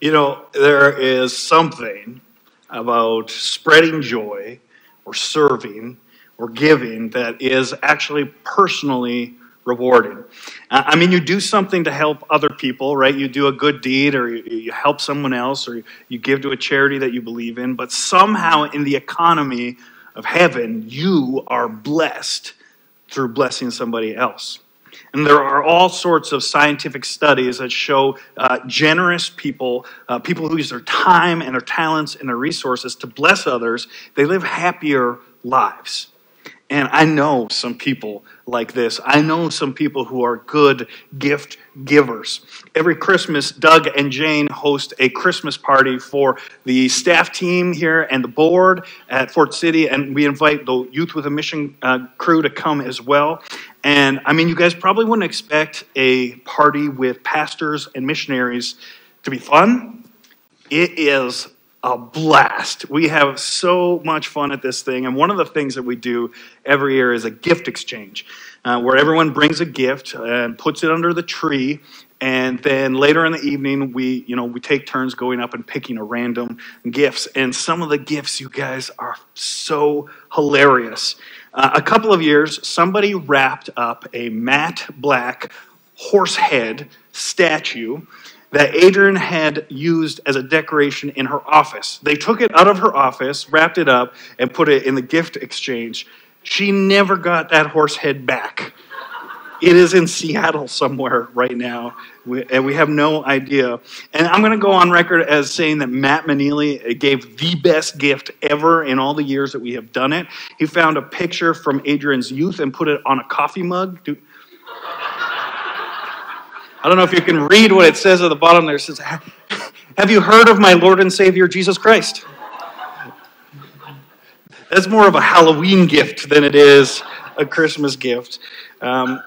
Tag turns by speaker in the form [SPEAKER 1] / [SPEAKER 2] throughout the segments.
[SPEAKER 1] You know, there is something about spreading joy or serving or giving that is actually personally rewarding. I mean, you do something to help other people, right? You do a good deed or you help someone else or you give to a charity that you believe in, but somehow in the economy of heaven, you are blessed through blessing somebody else. And there are all sorts of scientific studies that show uh, generous people, uh, people who use their time and their talents and their resources to bless others, they live happier lives. And I know some people like this. I know some people who are good gift givers. Every Christmas, Doug and Jane host a Christmas party for the staff team here and the board at Fort City, and we invite the Youth with a Mission uh, crew to come as well. And I mean, you guys probably wouldn't expect a party with pastors and missionaries to be fun. It is a blast. We have so much fun at this thing. And one of the things that we do every year is a gift exchange, uh, where everyone brings a gift and puts it under the tree. And then later in the evening, we, you know, we take turns going up and picking a random gifts. And some of the gifts, you guys, are so hilarious. Uh, a couple of years, somebody wrapped up a matte black horse head statue that Adrian had used as a decoration in her office. They took it out of her office, wrapped it up, and put it in the gift exchange. She never got that horse head back. It is in Seattle somewhere right now, and we have no idea. And I'm going to go on record as saying that Matt Manili gave the best gift ever in all the years that we have done it. He found a picture from Adrian's youth and put it on a coffee mug. I don't know if you can read what it says at the bottom there. It says, Have you heard of my Lord and Savior Jesus Christ? That's more of a Halloween gift than it is a Christmas gift. Um,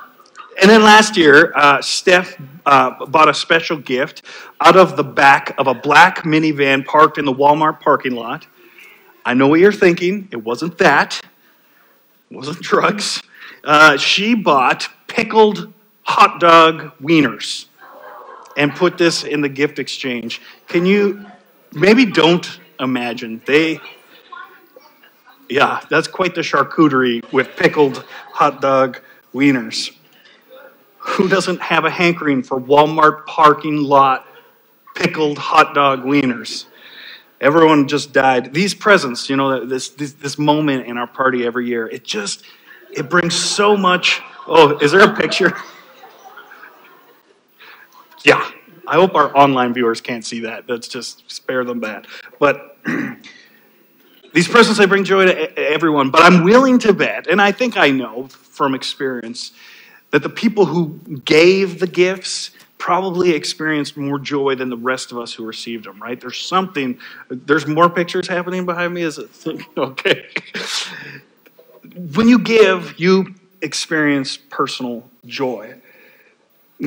[SPEAKER 1] and then last year, uh, Steph uh, bought a special gift out of the back of a black minivan parked in the Walmart parking lot. I know what you're thinking. It wasn't that, it wasn't drugs. Uh, she bought pickled hot dog wieners and put this in the gift exchange. Can you maybe don't imagine? They, yeah, that's quite the charcuterie with pickled hot dog wieners. Who doesn't have a hankering for Walmart parking lot pickled hot dog wieners? Everyone just died. These presents, you know, this, this, this moment in our party every year, it just, it brings so much. Oh, is there a picture? Yeah, I hope our online viewers can't see that. That's just spare them that. But these presents, they bring joy to everyone. But I'm willing to bet, and I think I know from experience, that the people who gave the gifts probably experienced more joy than the rest of us who received them, right? There's something, there's more pictures happening behind me. Is it okay? when you give, you experience personal joy.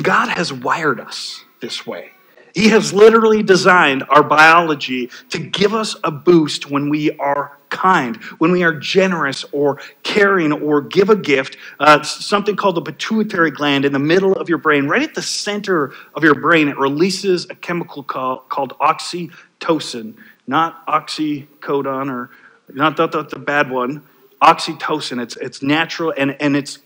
[SPEAKER 1] God has wired us this way. He has literally designed our biology to give us a boost when we are kind, when we are generous or caring or give a gift. Uh, something called the pituitary gland in the middle of your brain, right at the center of your brain, it releases a chemical call, called oxytocin, not oxycodone or not the, the, the bad one. Oxytocin. It's, it's natural and, and it's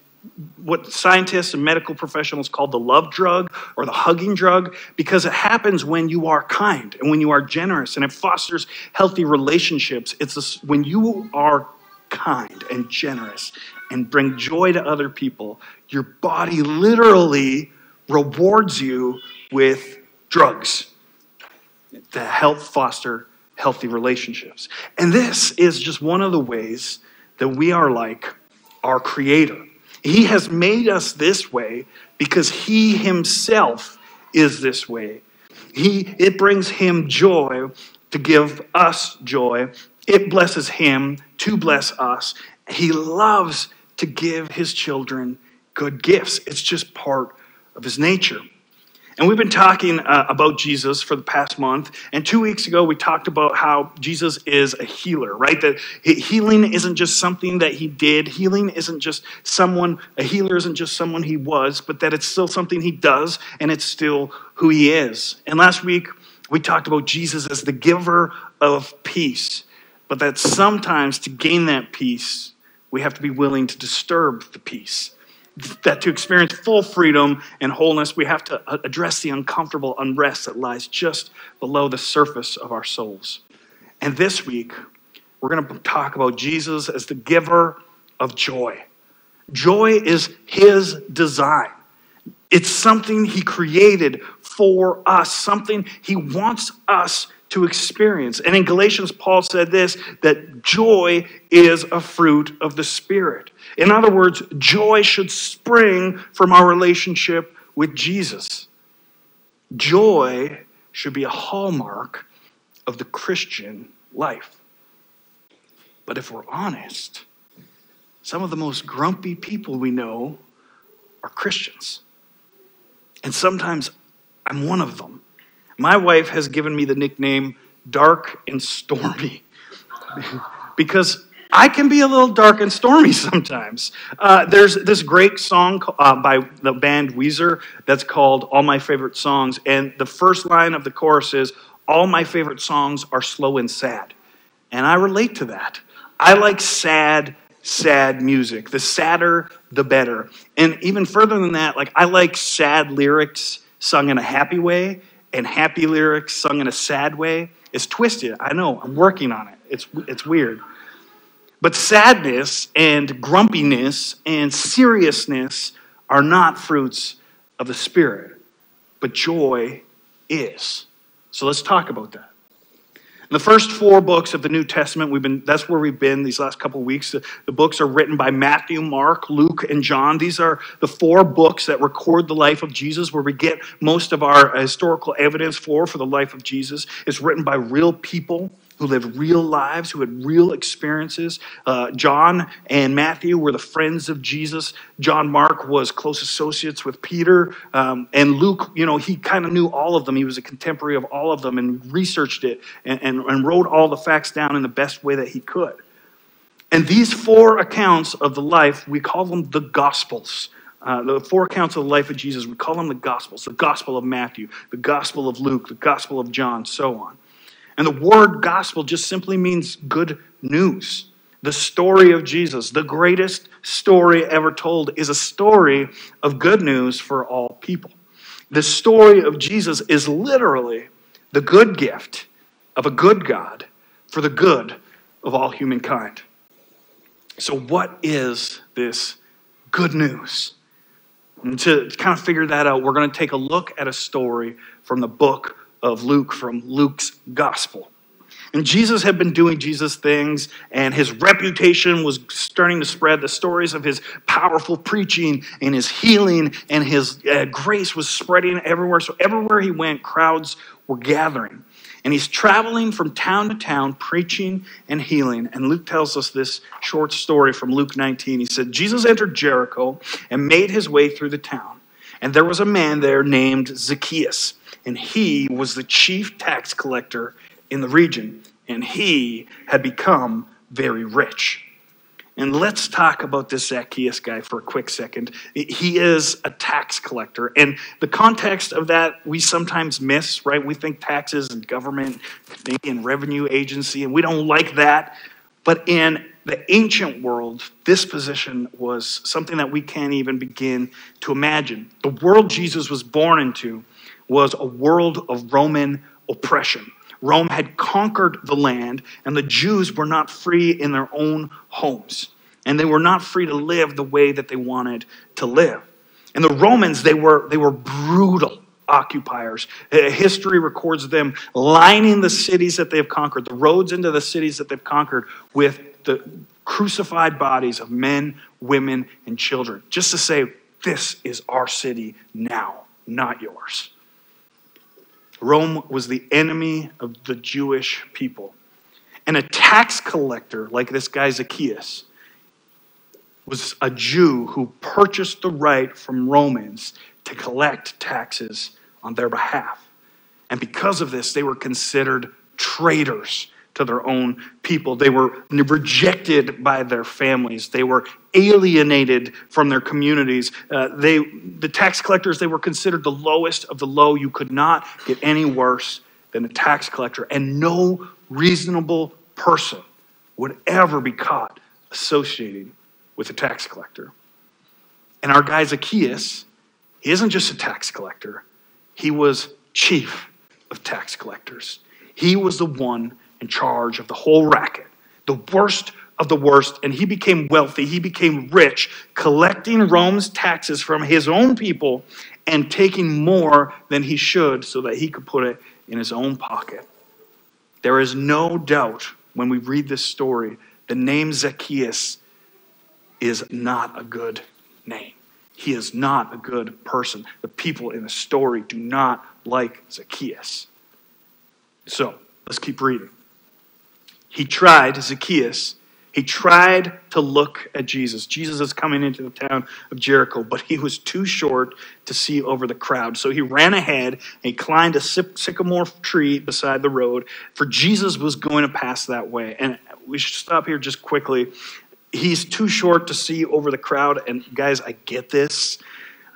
[SPEAKER 1] what scientists and medical professionals call the love drug or the hugging drug because it happens when you are kind and when you are generous and it fosters healthy relationships. It's this, when you are kind and generous and bring joy to other people, your body literally rewards you with drugs to help foster healthy relationships. And this is just one of the ways that we are like our Creator. He has made us this way because He Himself is this way. He, it brings Him joy to give us joy. It blesses Him to bless us. He loves to give His children good gifts. It's just part of His nature. And we've been talking uh, about Jesus for the past month. And two weeks ago, we talked about how Jesus is a healer, right? That healing isn't just something that he did. Healing isn't just someone, a healer isn't just someone he was, but that it's still something he does and it's still who he is. And last week, We talked about Jesus as the giver of peace, but that sometimes to gain that peace, we have to be willing to disturb the peace. That to experience full freedom and wholeness, we have to uh, address the uncomfortable unrest that lies just below the surface of our souls. And this week, we're going to talk about Jesus as the giver of joy. Joy is his design. It's something he created for us, something he wants us to experience. And in Galatians, Paul said this that joy is a fruit of the Spirit. In other words, joy should spring from our relationship with Jesus. Joy should be a hallmark of the Christian life. But if we're honest, some of the most grumpy people we know are Christians. And sometimes I'm one of them. My wife has given me the nickname Dark and Stormy because I can be a little dark and stormy sometimes. Uh, there's this great song uh, by the band Weezer that's called All My Favorite Songs. And the first line of the chorus is All my favorite songs are slow and sad. And I relate to that. I like sad, sad music. The sadder, the better. And even further than that, like I like sad lyrics sung in a happy way and happy lyrics sung in a sad way. It's twisted. I know. I'm working on it. It's it's weird. But sadness and grumpiness and seriousness are not fruits of the spirit, but joy is. So let's talk about that the first four books of the New Testament, we've been, that's where we've been these last couple of weeks. The, the, books are written by Matthew, Mark, Luke, and John. These are the four books that record the life of Jesus, where we get most of our historical evidence for, for the life of Jesus. It's written by real people who lived real lives, who had real experiences. Uh, John and Matthew were the friends of Jesus. John Mark was close associates with Peter. Um, and Luke, you know, he kind of knew all of them. He was a contemporary of all of them and researched it and, and, and wrote all the facts down in the best way that he could. And these four accounts of the life, we call them the Gospels. Uh, the four accounts of the life of Jesus, we call them the Gospels the Gospel of Matthew, the Gospel of Luke, the Gospel of John, so on. And the word gospel just simply means good news. The story of Jesus, the greatest story ever told, is a story of good news for all people. The story of Jesus is literally the good gift of a good God for the good of all humankind. So, what is this good news? And to kind of figure that out, we're going to take a look at a story from the book of Luke from Luke's gospel. And Jesus had been doing Jesus things, and his reputation was starting to spread. The stories of his powerful preaching and his healing and his uh, grace was spreading everywhere. So, everywhere he went, crowds were gathering. And he's traveling from town to town, preaching and healing. And Luke tells us this short story from Luke 19. He said, Jesus entered Jericho and made his way through the town. And there was a man there named Zacchaeus and he was the chief tax collector in the region, and he had become very rich. And let's talk about this Zacchaeus guy for a quick second. He is a tax collector. And the context of that we sometimes miss, right? We think taxes and government, and revenue agency, and we don't like that. But in the ancient world, this position was something that we can't even begin to imagine. The world Jesus was born into was a world of Roman oppression. Rome had conquered the land, and the Jews were not free in their own homes. And they were not free to live the way that they wanted to live. And the Romans, they were, they were brutal occupiers. Uh, history records them lining the cities that they've conquered, the roads into the cities that they've conquered, with the crucified bodies of men, women, and children, just to say, this is our city now, not yours. Rome was the enemy of the Jewish people. And a tax collector like this guy Zacchaeus was a Jew who purchased the right from Romans to collect taxes on their behalf. And because of this, they were considered traitors to their own people. They were rejected by their families. They were alienated from their communities. Uh, they, the tax collectors, they were considered the lowest of the low. You could not get any worse than a tax collector, and no reasonable person would ever be caught associating with a tax collector. And our guy Zacchaeus, he isn't just a tax collector, he was chief of tax collectors. He was the one in charge of the whole racket, the worst of the worst, and he became wealthy. He became rich, collecting Rome's taxes from his own people and taking more than he should so that he could put it in his own pocket. There is no doubt when we read this story, the name Zacchaeus is not a good name. He is not a good person. The people in the story do not like Zacchaeus. So let's keep reading. He tried, Zacchaeus, he tried to look at Jesus. Jesus is coming into the town of Jericho, but he was too short to see over the crowd. So he ran ahead and he climbed a sycamore tree beside the road, for Jesus was going to pass that way. And we should stop here just quickly. He's too short to see over the crowd. And guys, I get this.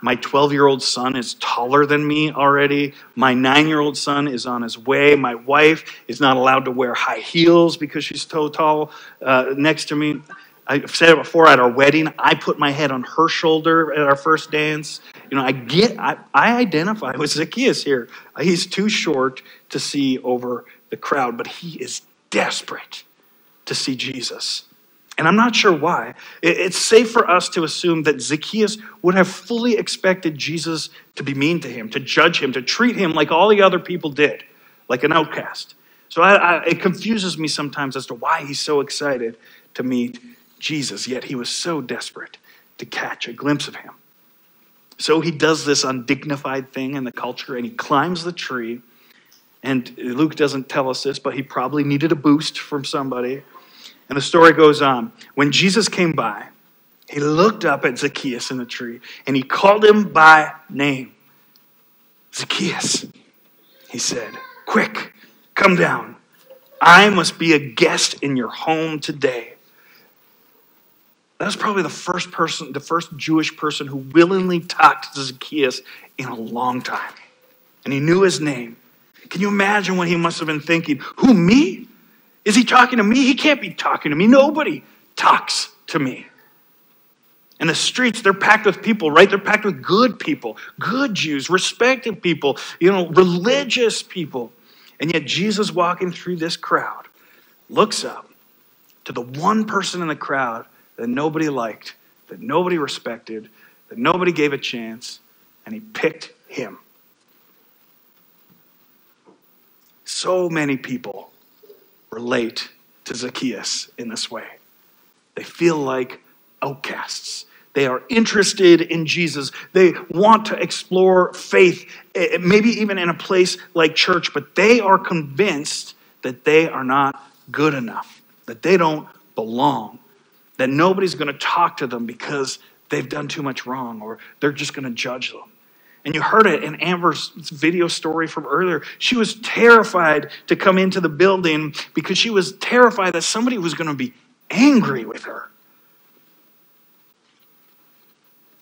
[SPEAKER 1] My 12 year old son is taller than me already. My nine year old son is on his way. My wife is not allowed to wear high heels because she's so tall uh, next to me. I've said it before at our wedding. I put my head on her shoulder at our first dance. You know, I get, I, I identify with Zacchaeus here. He's too short to see over the crowd, but he is desperate to see Jesus. And I'm not sure why. It's safe for us to assume that Zacchaeus would have fully expected Jesus to be mean to him, to judge him, to treat him like all the other people did, like an outcast. So I, I, it confuses me sometimes as to why he's so excited to meet Jesus, yet he was so desperate to catch a glimpse of him. So he does this undignified thing in the culture and he climbs the tree. And Luke doesn't tell us this, but he probably needed a boost from somebody. And the story goes on. When Jesus came by, he looked up at Zacchaeus in the tree and he called him by name. Zacchaeus, he said, quick, come down. I must be a guest in your home today. That was probably the first person, the first Jewish person who willingly talked to Zacchaeus in a long time. And he knew his name. Can you imagine what he must have been thinking? Who, me? Is he talking to me? He can't be talking to me. Nobody talks to me. And the streets, they're packed with people, right? They're packed with good people, good Jews, respected people, you know, religious people. And yet, Jesus walking through this crowd looks up to the one person in the crowd that nobody liked, that nobody respected, that nobody gave a chance, and he picked him. So many people relate to Zacchaeus in this way. They feel like outcasts. They are interested in Jesus. They want to explore faith, eh, eh, maybe even in a place like church, but they are convinced that they are not good enough, that they don't belong, that nobody's going to talk to them because they've done too much wrong or they're just going to judge them. And you heard it in Amber's video story from earlier. She was terrified to come into the building because she was terrified that somebody was going to be angry with her.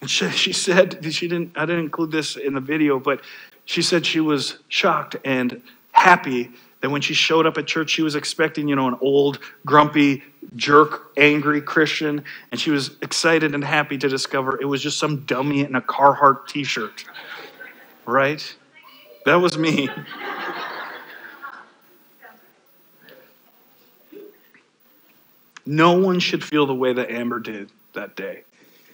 [SPEAKER 1] And she, she said, she didn't, I didn't include this in the video, but she said she was shocked and happy that when she showed up at church, she was expecting, you know, an old, grumpy, jerk, angry Christian. And she was excited and happy to discover it was just some dummy in a Carhartt t shirt right? That was me. No one should feel the way that Amber did that day.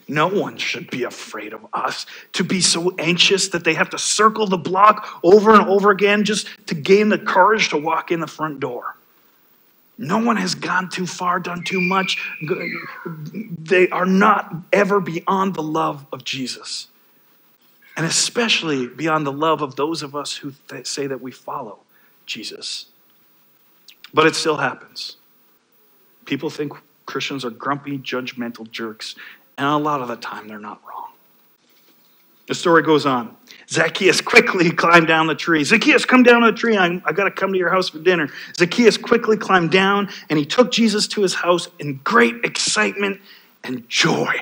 [SPEAKER 1] No one should be afraid of us to be so anxious that they have to circle the block over and over again just to gain the courage to walk in the front door. No one has gone too far, done too much. They are not ever beyond the love of Jesus and especially beyond the love of those of us who th- say that we follow Jesus. But it still happens. People think Christians are grumpy, judgmental jerks, and a lot of the time they're not wrong. The story goes on. Zacchaeus quickly climbed down the tree. Zacchaeus, come down the tree. I, I got to come to your house for dinner. Zacchaeus quickly climbed down and he took Jesus to his house in great excitement and joy.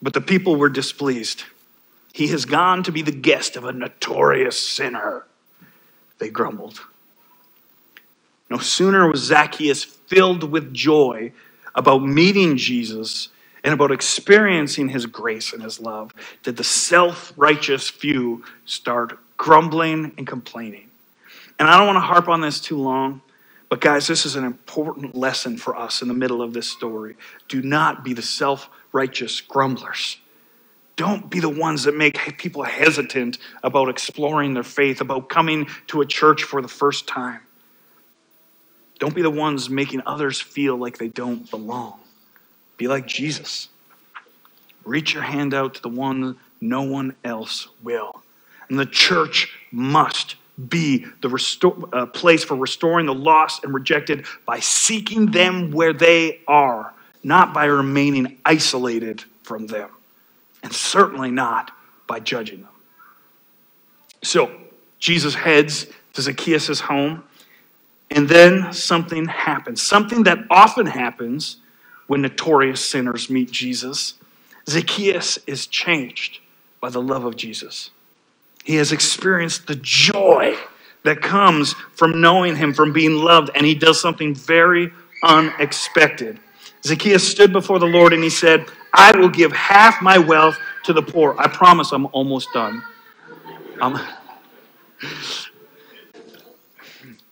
[SPEAKER 1] But the people were displeased. He has gone to be the guest of a notorious sinner. they grumbled. No sooner was Zacchaeus filled with joy about meeting Jesus and about experiencing his grace and his love did the self righteous few start grumbling and complaining. And I don't want to harp on this too long, but guys, this is an important lesson for us in the middle of this story. Do not be the self righteous grumblers. Don't be the ones that make people hesitant about exploring their faith, about coming to a church for the first time. Don't be the ones making others feel like they don't belong. Be like Jesus. Reach your hand out to the one no one else will. And the church must be the restore, uh, place for restoring the lost and rejected by seeking them where they are, not by remaining isolated from them, and certainly not by judging them. So, Jesus heads to Zacchaeus' home, and then something happens. Something that often happens when notorious sinners meet Jesus. Zacchaeus is changed by the love of Jesus. He has experienced the joy that comes from knowing him, from being loved, and he does something very unexpected. Zacchaeus stood before the Lord and he said, I will give half my wealth to the poor. I promise I'm almost done. Um,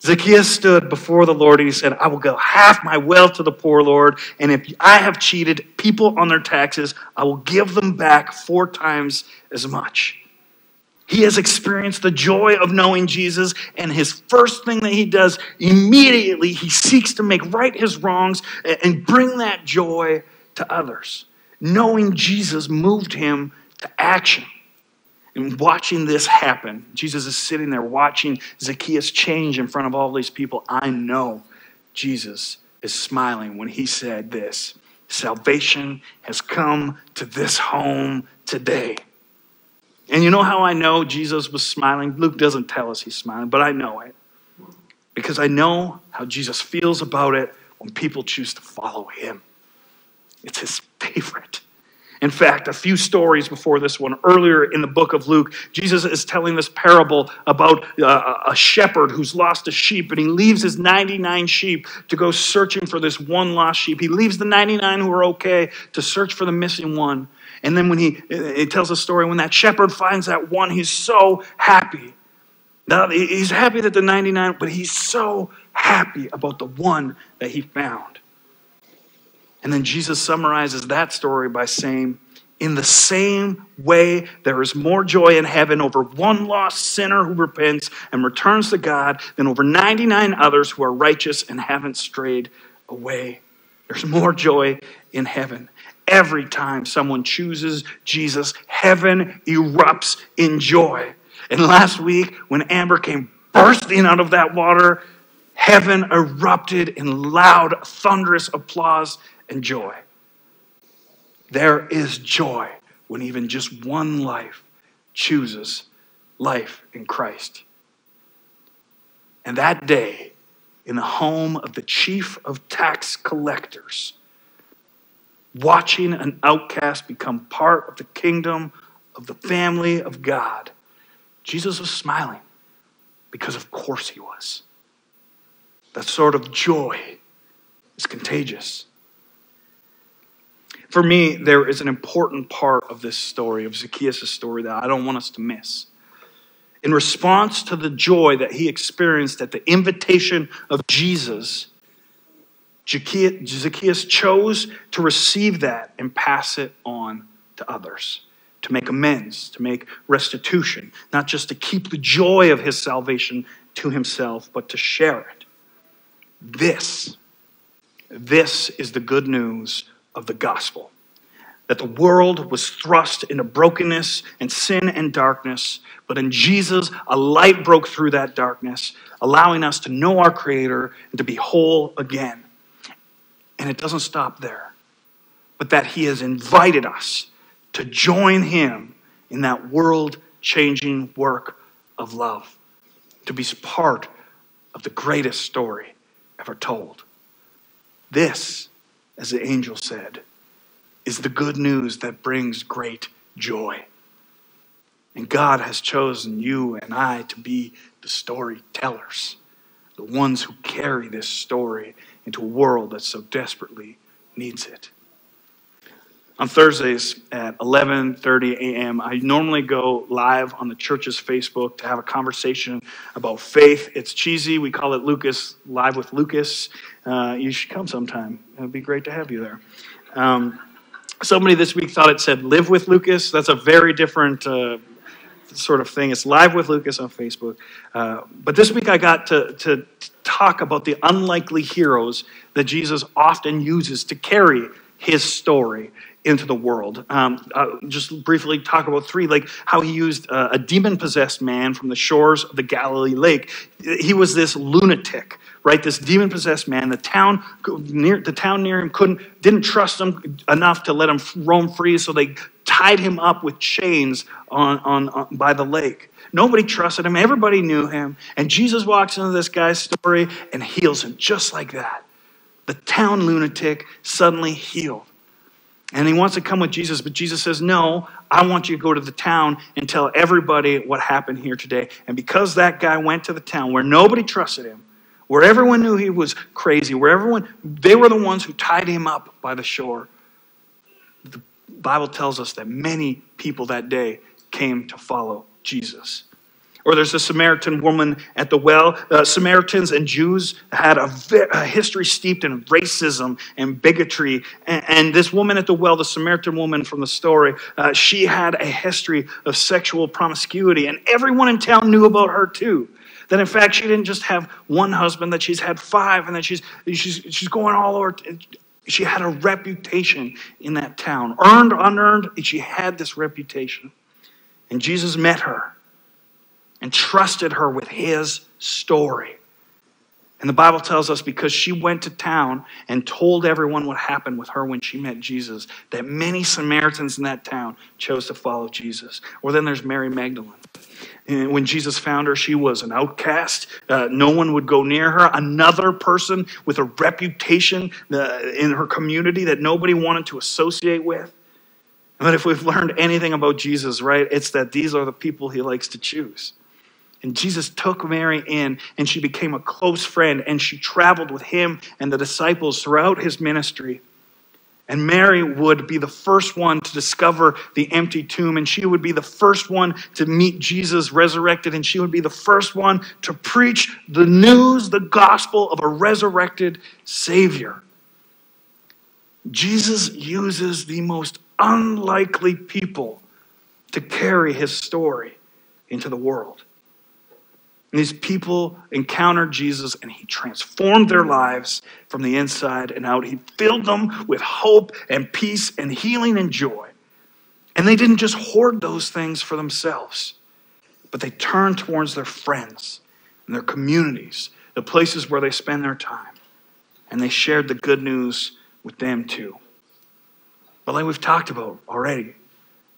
[SPEAKER 1] Zacchaeus stood before the Lord and he said, I will give half my wealth to the poor, Lord, and if I have cheated people on their taxes, I will give them back four times as much. He has experienced the joy of knowing Jesus, and his first thing that he does, immediately he seeks to make right his wrongs and bring that joy to others. Knowing Jesus moved him to action. And watching this happen, Jesus is sitting there watching Zacchaeus change in front of all these people. I know Jesus is smiling when he said this Salvation has come to this home today. And you know how I know Jesus was smiling? Luke doesn't tell us he's smiling, but I know it. Because I know how Jesus feels about it when people choose to follow him. It's his favorite. In fact, a few stories before this one, earlier in the book of Luke, Jesus is telling this parable about uh, a shepherd who's lost a sheep and he leaves his 99 sheep to go searching for this one lost sheep. He leaves the 99 who are okay to search for the missing one. And then when he, he tells a story, when that shepherd finds that one, he's so happy. Now, he's happy that the 99, but he's so happy about the one that he found. And then Jesus summarizes that story by saying, In the same way, there is more joy in heaven over one lost sinner who repents and returns to God than over 99 others who are righteous and haven't strayed away. There's more joy in heaven. Every time someone chooses Jesus, heaven erupts in joy. And last week, when Amber came bursting out of that water, heaven erupted in loud, thunderous applause and joy. There is joy when even just one life chooses life in Christ. And that day, in the home of the chief of tax collectors, watching an outcast become part of the kingdom of the family of God, Jesus was smiling because, of course, he was. That sort of joy is contagious. For me, there is an important part of this story, of Zacchaeus' story, that I don't want us to miss. In response to the joy that he experienced at the invitation of Jesus, Zacchaeus chose to receive that and pass it on to others, to make amends, to make restitution, not just to keep the joy of his salvation to himself, but to share it. This, this is the good news of the gospel that the world was thrust into brokenness and sin and darkness, but in Jesus, a light broke through that darkness, allowing us to know our Creator and to be whole again. And it doesn't stop there, but that He has invited us to join Him in that world changing work of love, to be part of the greatest story ever told. This, as the angel said, is the good news that brings great joy. And God has chosen you and I to be the storytellers, the ones who carry this story into a world that so desperately needs it. On Thursdays at 11:30 a.m., I normally go live on the church's Facebook to have a conversation about faith. It's cheesy. We call it Lucas Live with Lucas. Uh, you should come sometime. It would be great to have you there. Um, somebody this week thought it said "Live with Lucas." That's a very different. Uh, sort of thing. It's live with Lucas on Facebook. Uh, but this week I got to, to talk about the unlikely heroes that Jesus often uses to carry his story into the world. Um, uh, just briefly talk about three, like how he used uh, a demon possessed man from the shores of the Galilee lake. He was this lunatic, right? This demon possessed man. The town near the town near him couldn't didn't trust him enough to let him roam free, so they tied him up with chains on, on, on by the lake. Nobody trusted him. Everybody knew him. And Jesus walks into this guy's story and heals him just like that. The town lunatic suddenly healed. And he wants to come with Jesus, but Jesus says, No, I want you to go to the town and tell everybody what happened here today. And because that guy went to the town where nobody trusted him, where everyone knew he was crazy, where everyone, they were the ones who tied him up by the shore. The Bible tells us that many people that day came to follow Jesus. Or there's a Samaritan woman at the well. Uh, Samaritans and Jews had a, a, history steeped in racism and bigotry. And, and, this woman at the well, the Samaritan woman from the story, uh, she had a history of sexual promiscuity. And everyone in town knew about her too. That in fact, she didn't just have one husband, that she's had five, and that she's, she's, she's going all over. She had a reputation in that town. Earned, unearned, she had this reputation. And Jesus met her and trusted her with his story. And the Bible tells us because she went to town and told everyone what happened with her when she met Jesus, that many Samaritans in that town chose to follow Jesus. Or then there's Mary Magdalene. And when Jesus found her, she was an outcast. Uh, no one would go near her. Another person with a reputation uh, in her community that nobody wanted to associate with. But if we've learned anything about Jesus, right, it's that these are the people he likes to choose. And Jesus took Mary in, and she became a close friend, and she traveled with him and the disciples throughout his ministry. And Mary would be the first one to discover the empty tomb, and she would be the first one to meet Jesus resurrected, and she would be the first one to preach the news, the gospel of a resurrected Savior. Jesus uses the most unlikely people to carry his story into the world. And these people encountered Jesus and he transformed their lives from the inside and out. He filled them with hope and peace and healing and joy. And they didn't just hoard those things for themselves, but they turned towards their friends and their communities, the places where they spend their time. And they shared the good news with them too. But like we've talked about already,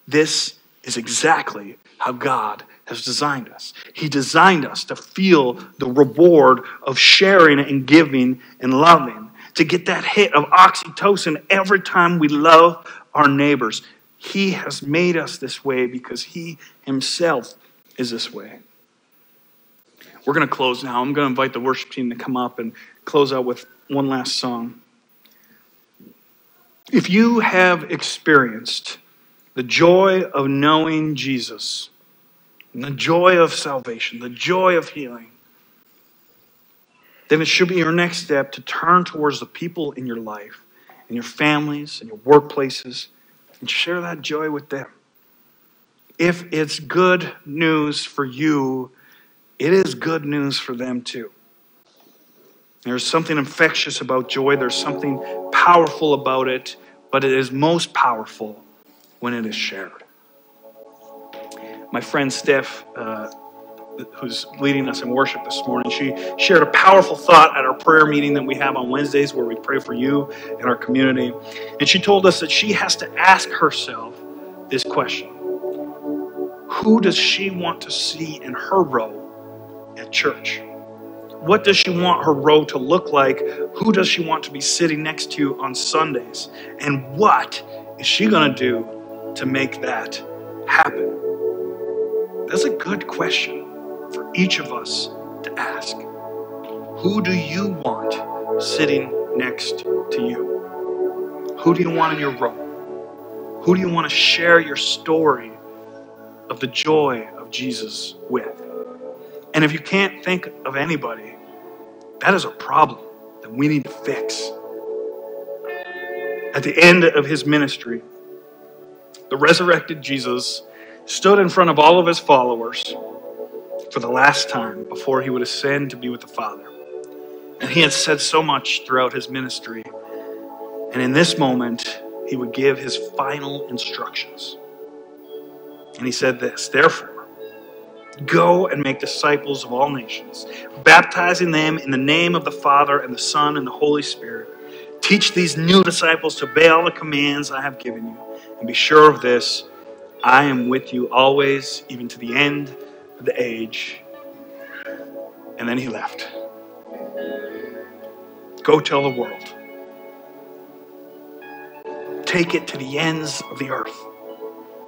[SPEAKER 1] this is exactly how God has designed us. He designed us to feel the reward of sharing and giving and loving, to get that hit of oxytocin every time we love our neighbors. He has made us this way because He Himself is this way. We're going to close now. I'm going to invite the worship team to come up and close out with one last song. If you have experienced the joy of knowing Jesus, and the joy of salvation, the joy of healing, then it should be your next step to turn towards the people in your life, in your families, in your workplaces, and share that joy with them. If it's good news for you, it is good news for them too. There's something infectious about joy, there's something powerful about it, but it is most powerful when it is shared my friend Steph, uh, who's leading us in worship this morning, she shared a powerful thought at our prayer meeting that we have on Wednesdays where we pray for you and our community. And she told us that she has to ask herself this question Who does she want to see in her row at church? What does she want her row to look like? Who does she want to be sitting next to on Sundays? And what is she going to do to make that happen? That's a good question for each of us to ask. Who do you want sitting next to you? Who do you want in your row? Who do you want to share your story of the joy of Jesus with? And if you can't think of anybody, that is a problem that we need to fix. At the end of his ministry, the resurrected Jesus stood in front of all of his followers for the last time before he would ascend to be with the Father. And he had said so much throughout his ministry. And in this moment, he would give his final instructions. And he said this Therefore, Go and make disciples of all nations, baptizing them in the name of the Father and the Son and the Holy Spirit. Teach these new disciples to obey all the commands I have given you. And be sure of this I am with you always, even to the end of the age. And then he left. Go tell the world. Take it to the ends of the earth.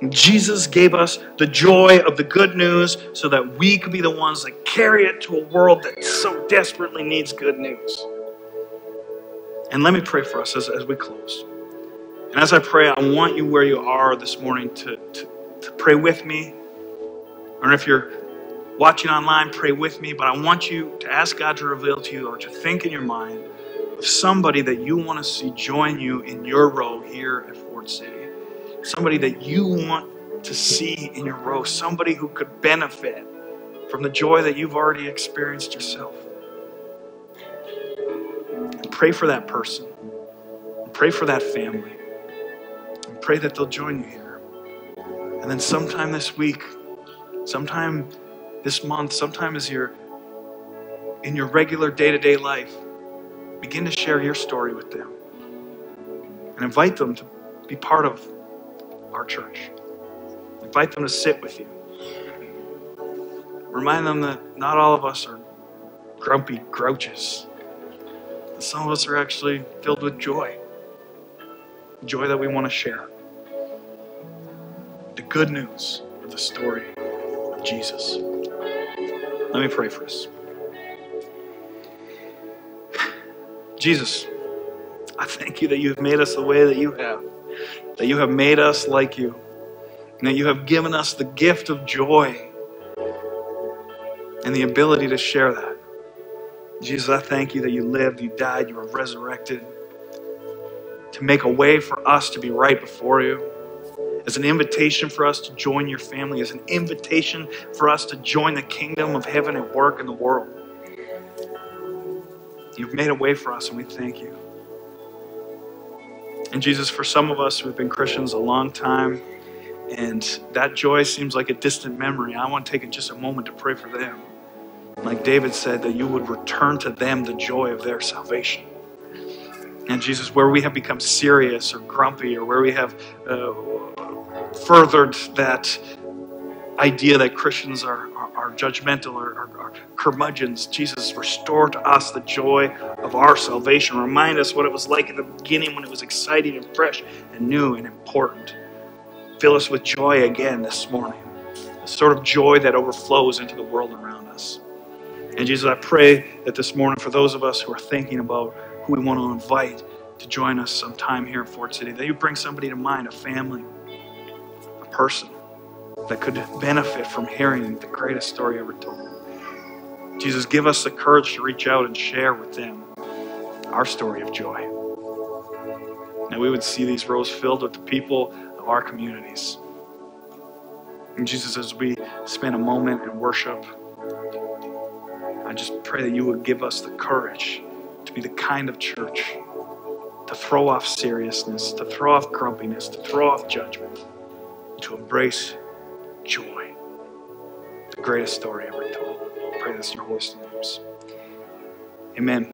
[SPEAKER 1] Jesus gave us the joy of the good news so that we could be the ones that carry it to a world that so desperately needs good news. And let me pray for us as, as we close. And as I pray, I want you where you are this morning to, to, to pray with me. Or if you're watching online, pray with me. But I want you to ask God to reveal to you or to think in your mind of somebody that you want to see join you in your row here at Fort City somebody that you want to see in your row, somebody who could benefit from the joy that you've already experienced yourself. And pray for that person. Pray for that family. Pray that they'll join you here. And then sometime this week, sometime this month, sometime as you're in your regular day to day life, begin to share your story with them and invite them to be part of our church. Invite them to sit with you. Remind them that not all of us are grumpy grouches. Some of us are actually filled with joy. Joy that we want to share. The good news of the story of Jesus. Let me pray for us. Jesus, I thank you that you've made us the way that you have that you have made us like you, and that you have given us the gift of joy and the ability to share that. Jesus, I thank you that you lived, you died, you were resurrected to make a way for us to be right before you, as an invitation for us to join your family, as an invitation for us to join the kingdom of heaven at work in the world. You've made a way for us, and we thank you. And Jesus, for some of us who've been Christians a long time, and that joy seems like a distant memory, I want to take just a moment to pray for them. Like David said, that you would return to them the joy of their salvation. And Jesus, where we have become serious or grumpy, or where we have uh, furthered that idea that Christians are, are judgmental or, or, curmudgeons. Jesus, restore to us the joy of our salvation. Remind us what it was like in the beginning when it was exciting and fresh and new and important. Fill us with joy again this morning, the sort of joy that overflows into the world around us. And Jesus, I pray that this morning, for those of us who are thinking about who we want to invite to join us sometime here in Fort City, that you bring somebody to mind, a family, a person that could benefit from hearing the greatest story ever told. Jesus, give us the courage to reach out and share with them our story of joy. That we would see these rows filled with the people of our communities. And Jesus, as we spend a moment in worship, I just pray that you would give us the courage be the kind of church to throw off seriousness, to throw off grumpiness, to throw off judgment, to embrace joy. The greatest story ever told. I pray this in your holy names. Amen.